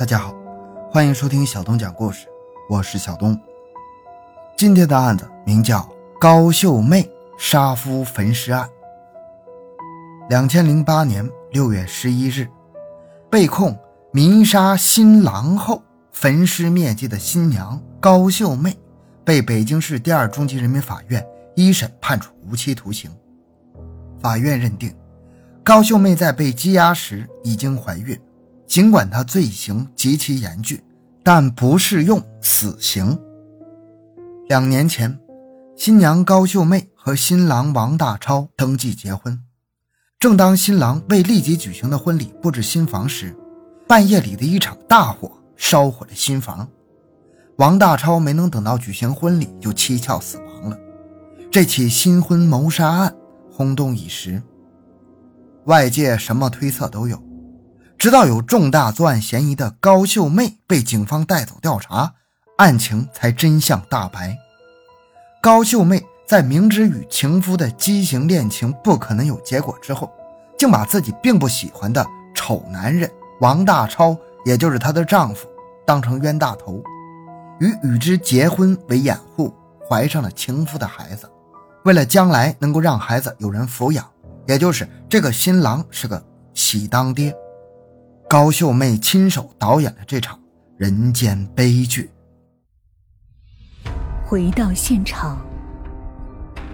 大家好，欢迎收听小东讲故事，我是小东。今天的案子名叫高秀妹杀夫焚尸案。两千零八年六月十一日，被控迷杀新郎后焚尸灭迹的新娘高秀妹，被北京市第二中级人民法院一审判处无期徒刑。法院认定，高秀妹在被羁押时已经怀孕。尽管他罪行极其严峻，但不适用死刑。两年前，新娘高秀妹和新郎王大超登记结婚。正当新郎为立即举行的婚礼布置新房时，半夜里的一场大火烧毁了新房。王大超没能等到举行婚礼就蹊跷死亡了。这起新婚谋杀案轰动一时，外界什么推测都有。直到有重大作案嫌疑的高秀妹被警方带走调查，案情才真相大白。高秀妹在明知与情夫的畸形恋情不可能有结果之后，竟把自己并不喜欢的丑男人王大超，也就是她的丈夫，当成冤大头，与与之结婚为掩护，怀上了情夫的孩子。为了将来能够让孩子有人抚养，也就是这个新郎是个喜当爹。高秀妹亲手导演了这场人间悲剧。回到现场，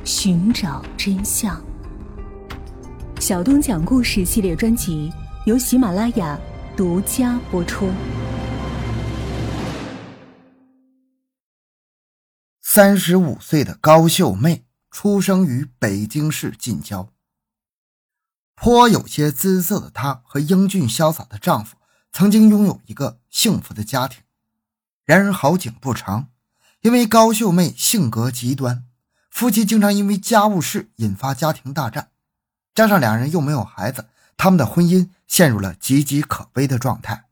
寻找真相。小东讲故事系列专辑由喜马拉雅独家播出。三十五岁的高秀妹出生于北京市近郊。颇有些姿色的她和英俊潇洒的丈夫曾经拥有一个幸福的家庭。然而好景不长，因为高秀妹性格极端，夫妻经常因为家务事引发家庭大战，加上两人又没有孩子，他们的婚姻陷入了岌岌可危的状态。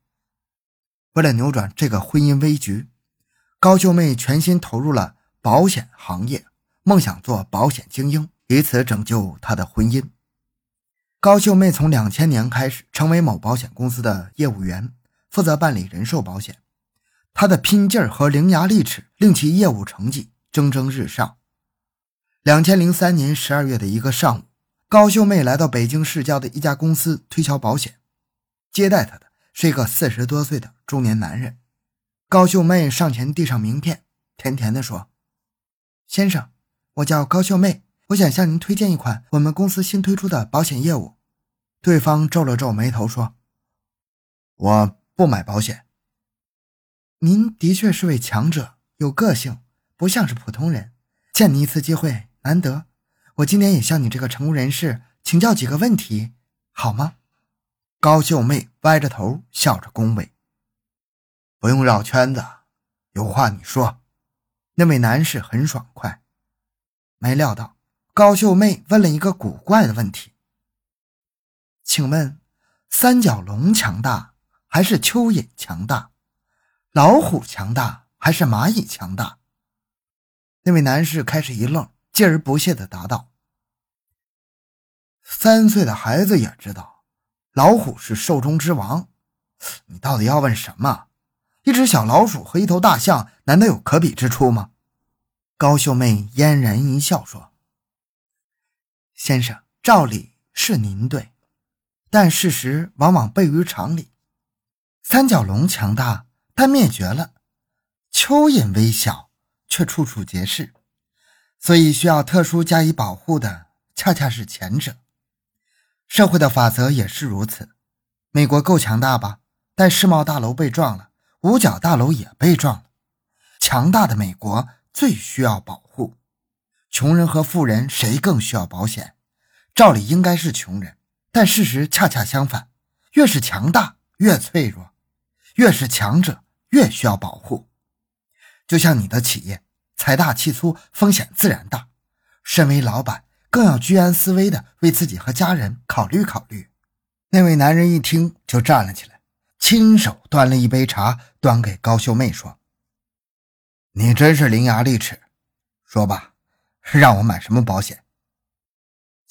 为了扭转这个婚姻危局，高秀妹全心投入了保险行业，梦想做保险精英，以此拯救她的婚姻。高秀妹从两千年开始成为某保险公司的业务员，负责办理人寿保险。她的拼劲儿和伶牙俐齿令其业务成绩蒸蒸日上。两千零三年十二月的一个上午，高秀妹来到北京市郊的一家公司推销保险，接待她的是一个四十多岁的中年男人。高秀妹上前递上名片，甜甜地说：“先生，我叫高秀妹。”我想向您推荐一款我们公司新推出的保险业务。对方皱了皱眉头说：“我不买保险。”您的确是位强者，有个性，不像是普通人。见你一次机会难得，我今天也向你这个成功人士请教几个问题，好吗？高秀妹歪着头笑着恭维：“不用绕圈子，有话你说。”那位男士很爽快，没料到。高秀妹问了一个古怪的问题：“请问，三角龙强大还是蚯蚓强大？老虎强大还是蚂蚁强大？”那位男士开始一愣，继而不屑地答道：“三岁的孩子也知道，老虎是兽中之王。你到底要问什么？一只小老鼠和一头大象，难道有可比之处吗？”高秀妹嫣然一笑说。先生，照理是您对，但事实往往悖于常理。三角龙强大，但灭绝了；蚯蚓微小，却处处皆是。所以需要特殊加以保护的，恰恰是前者。社会的法则也是如此。美国够强大吧？但世贸大楼被撞了，五角大楼也被撞了。强大的美国最需要保护。穷人和富人谁更需要保险？照理应该是穷人，但事实恰恰相反，越是强大越脆弱，越是强者越需要保护。就像你的企业，财大气粗，风险自然大。身为老板，更要居安思危的为自己和家人考虑考虑。那位男人一听就站了起来，亲手端了一杯茶，端给高秀妹说：“你真是伶牙俐齿，说吧。”让我买什么保险？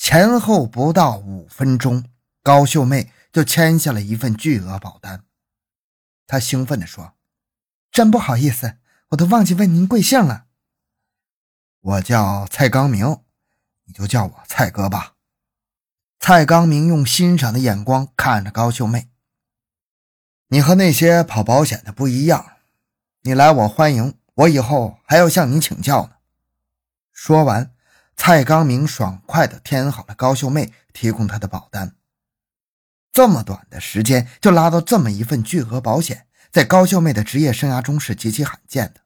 前后不到五分钟，高秀妹就签下了一份巨额保单。她兴奋地说：“真不好意思，我都忘记问您贵姓了。”“我叫蔡刚明，你就叫我蔡哥吧。”蔡刚明用欣赏的眼光看着高秀妹：“你和那些跑保险的不一样，你来我欢迎，我以后还要向你请教呢。”说完，蔡刚明爽快地填好了高秀妹提供他的保单。这么短的时间就拉到这么一份巨额保险，在高秀妹的职业生涯中是极其罕见的。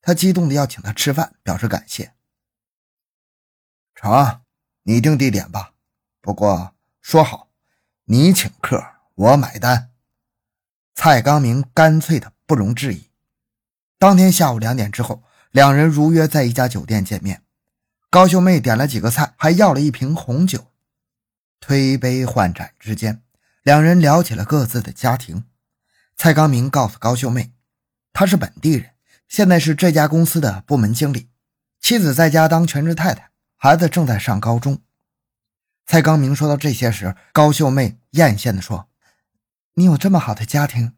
他激动地要请她吃饭，表示感谢。成，你定地点吧。不过说好，你请客，我买单。蔡刚明干脆的不容置疑。当天下午两点之后，两人如约在一家酒店见面。高秀妹点了几个菜，还要了一瓶红酒。推杯换盏之间，两人聊起了各自的家庭。蔡刚明告诉高秀妹，他是本地人，现在是这家公司的部门经理，妻子在家当全职太太，孩子正在上高中。蔡刚明说到这些时，高秀妹艳羡地说：“你有这么好的家庭，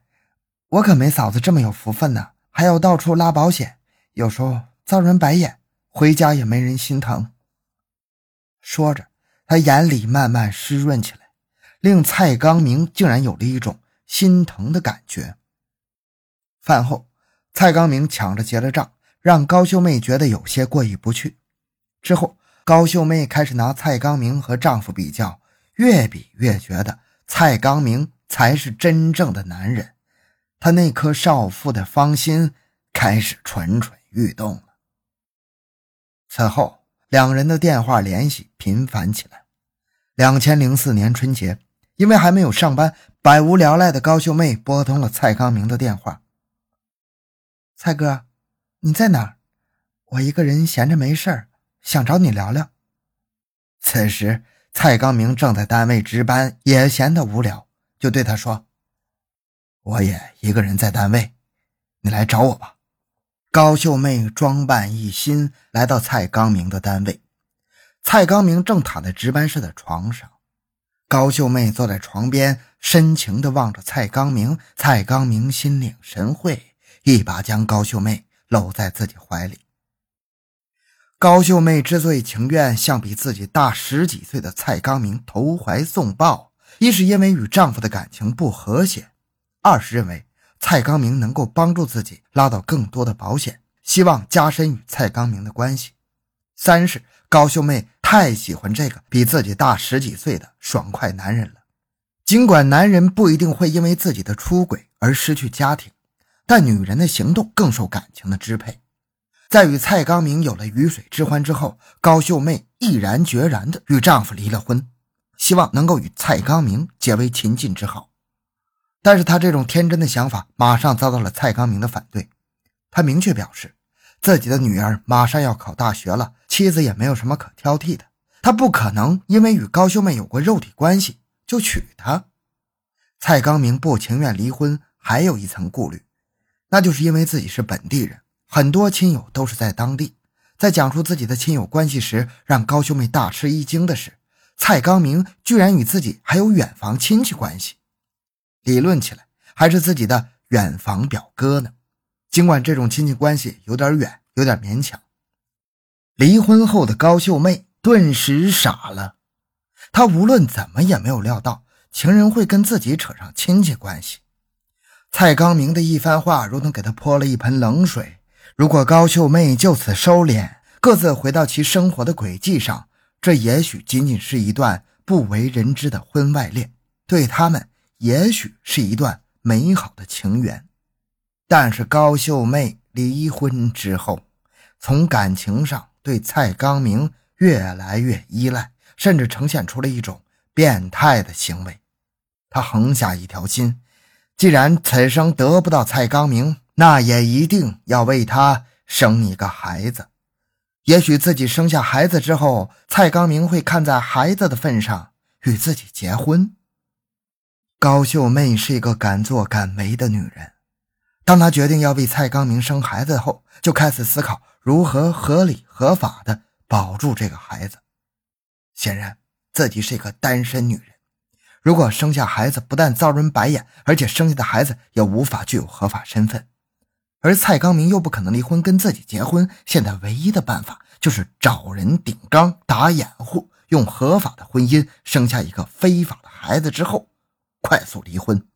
我可没嫂子这么有福分呢，还要到处拉保险，有时候遭人白眼，回家也没人心疼。”说着，他眼里慢慢湿润起来，令蔡刚明竟然有了一种心疼的感觉。饭后，蔡刚明抢着结了账，让高秀妹觉得有些过意不去。之后。高秀妹开始拿蔡刚明和丈夫比较，越比越觉得蔡刚明才是真正的男人，她那颗少妇的芳心开始蠢蠢欲动了。此后，两人的电话联系频繁起来。两千零四年春节，因为还没有上班，百无聊赖的高秀妹拨通了蔡刚明的电话：“蔡哥，你在哪儿？我一个人闲着没事儿。”想找你聊聊。此时，蔡刚明正在单位值班，也闲得无聊，就对他说：“我也一个人在单位，你来找我吧。”高秀妹装扮一新，来到蔡刚明的单位。蔡刚明正躺在值班室的床上，高秀妹坐在床边，深情地望着蔡刚明。蔡刚明心领神会，一把将高秀妹搂在自己怀里。高秀妹之所以情愿向比自己大十几岁的蔡刚明投怀送抱，一是因为与丈夫的感情不和谐，二是认为蔡刚明能够帮助自己拉到更多的保险，希望加深与蔡刚明的关系；三是高秀妹太喜欢这个比自己大十几岁的爽快男人了。尽管男人不一定会因为自己的出轨而失去家庭，但女人的行动更受感情的支配。在与蔡刚明有了鱼水之欢之后，高秀妹毅然决然地与丈夫离了婚，希望能够与蔡刚明结为秦晋之好。但是他这种天真的想法马上遭到了蔡刚明的反对。他明确表示，自己的女儿马上要考大学了，妻子也没有什么可挑剔的，他不可能因为与高秀妹有过肉体关系就娶她。蔡刚明不情愿离婚，还有一层顾虑，那就是因为自己是本地人。很多亲友都是在当地，在讲述自己的亲友关系时，让高秀妹大吃一惊的是，蔡刚明居然与自己还有远房亲戚关系，理论起来还是自己的远房表哥呢。尽管这种亲戚关系有点远，有点勉强。离婚后的高秀妹顿时傻了，她无论怎么也没有料到情人会跟自己扯上亲戚关系。蔡刚明的一番话如同给他泼了一盆冷水。如果高秀妹就此收敛，各自回到其生活的轨迹上，这也许仅仅是一段不为人知的婚外恋，对他们也许是一段美好的情缘。但是高秀妹离婚之后，从感情上对蔡刚明越来越依赖，甚至呈现出了一种变态的行为。她横下一条心，既然此生得不到蔡刚明。那也一定要为他生一个孩子，也许自己生下孩子之后，蔡刚明会看在孩子的份上与自己结婚。高秀妹是一个敢作敢为的女人，当她决定要为蔡刚明生孩子后，就开始思考如何合理合法的保住这个孩子。显然，自己是一个单身女人，如果生下孩子，不但遭人白眼，而且生下的孩子也无法具有合法身份。而蔡刚明又不可能离婚跟自己结婚，现在唯一的办法就是找人顶缸打掩护，用合法的婚姻生下一个非法的孩子之后，快速离婚。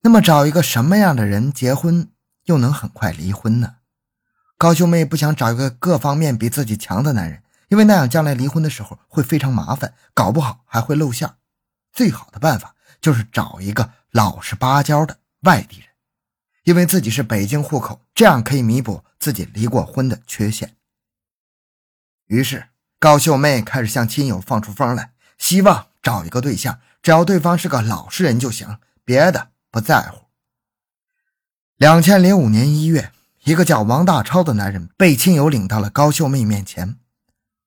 那么找一个什么样的人结婚又能很快离婚呢？高秀妹不想找一个各方面比自己强的男人，因为那样将来离婚的时候会非常麻烦，搞不好还会露馅。最好的办法就是找一个老实巴交的外地人。因为自己是北京户口，这样可以弥补自己离过婚的缺陷。于是高秀妹开始向亲友放出风来，希望找一个对象，只要对方是个老实人就行，别的不在乎。两千零五年一月，一个叫王大超的男人被亲友领到了高秀妹面前。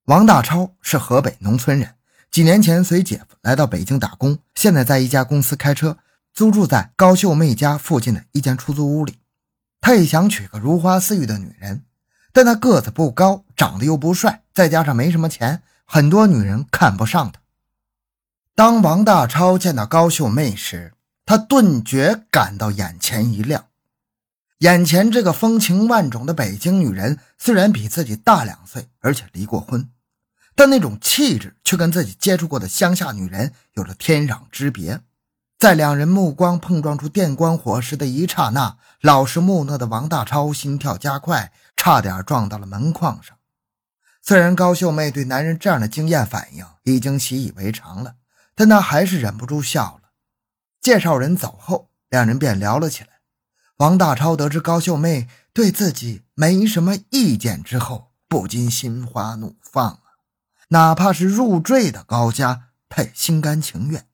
王大超是河北农村人，几年前随姐夫来到北京打工，现在在一家公司开车。租住在高秀妹家附近的一间出租屋里，他也想娶个如花似玉的女人，但他个子不高，长得又不帅，再加上没什么钱，很多女人看不上他。当王大超见到高秀妹时，他顿觉感到眼前一亮。眼前这个风情万种的北京女人，虽然比自己大两岁，而且离过婚，但那种气质却跟自己接触过的乡下女人有着天壤之别。在两人目光碰撞出电光火石的一刹那，老实木讷的王大超心跳加快，差点撞到了门框上。虽然高秀妹对男人这样的惊艳反应已经习以为常了，但他还是忍不住笑了。介绍人走后，两人便聊了起来。王大超得知高秀妹对自己没什么意见之后，不禁心花怒放啊！哪怕是入赘的高家，他也心甘情愿。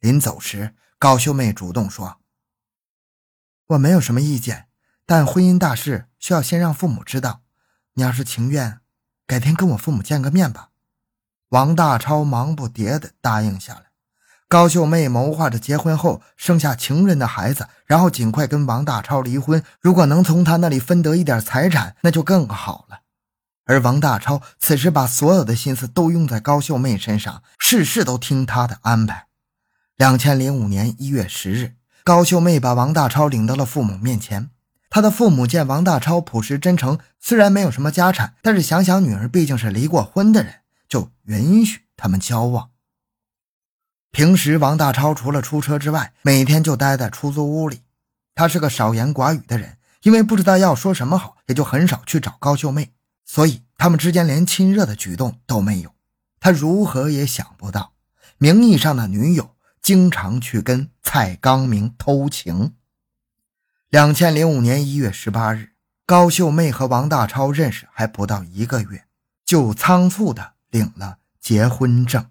临走时，高秀妹主动说：“我没有什么意见，但婚姻大事需要先让父母知道。你要是情愿，改天跟我父母见个面吧。”王大超忙不迭地答应下来。高秀妹谋划着结婚后生下情人的孩子，然后尽快跟王大超离婚。如果能从他那里分得一点财产，那就更好了。而王大超此时把所有的心思都用在高秀妹身上，事事都听她的安排。两千零五年一月十日，高秀妹把王大超领到了父母面前。他的父母见王大超朴实真诚，虽然没有什么家产，但是想想女儿毕竟是离过婚的人，就允许他们交往。平时王大超除了出车之外，每天就待在出租屋里。他是个少言寡语的人，因为不知道要说什么好，也就很少去找高秀妹，所以他们之间连亲热的举动都没有。他如何也想不到，名义上的女友。经常去跟蔡刚明偷情。两千零五年一月十八日，高秀妹和王大超认识还不到一个月，就仓促的领了结婚证。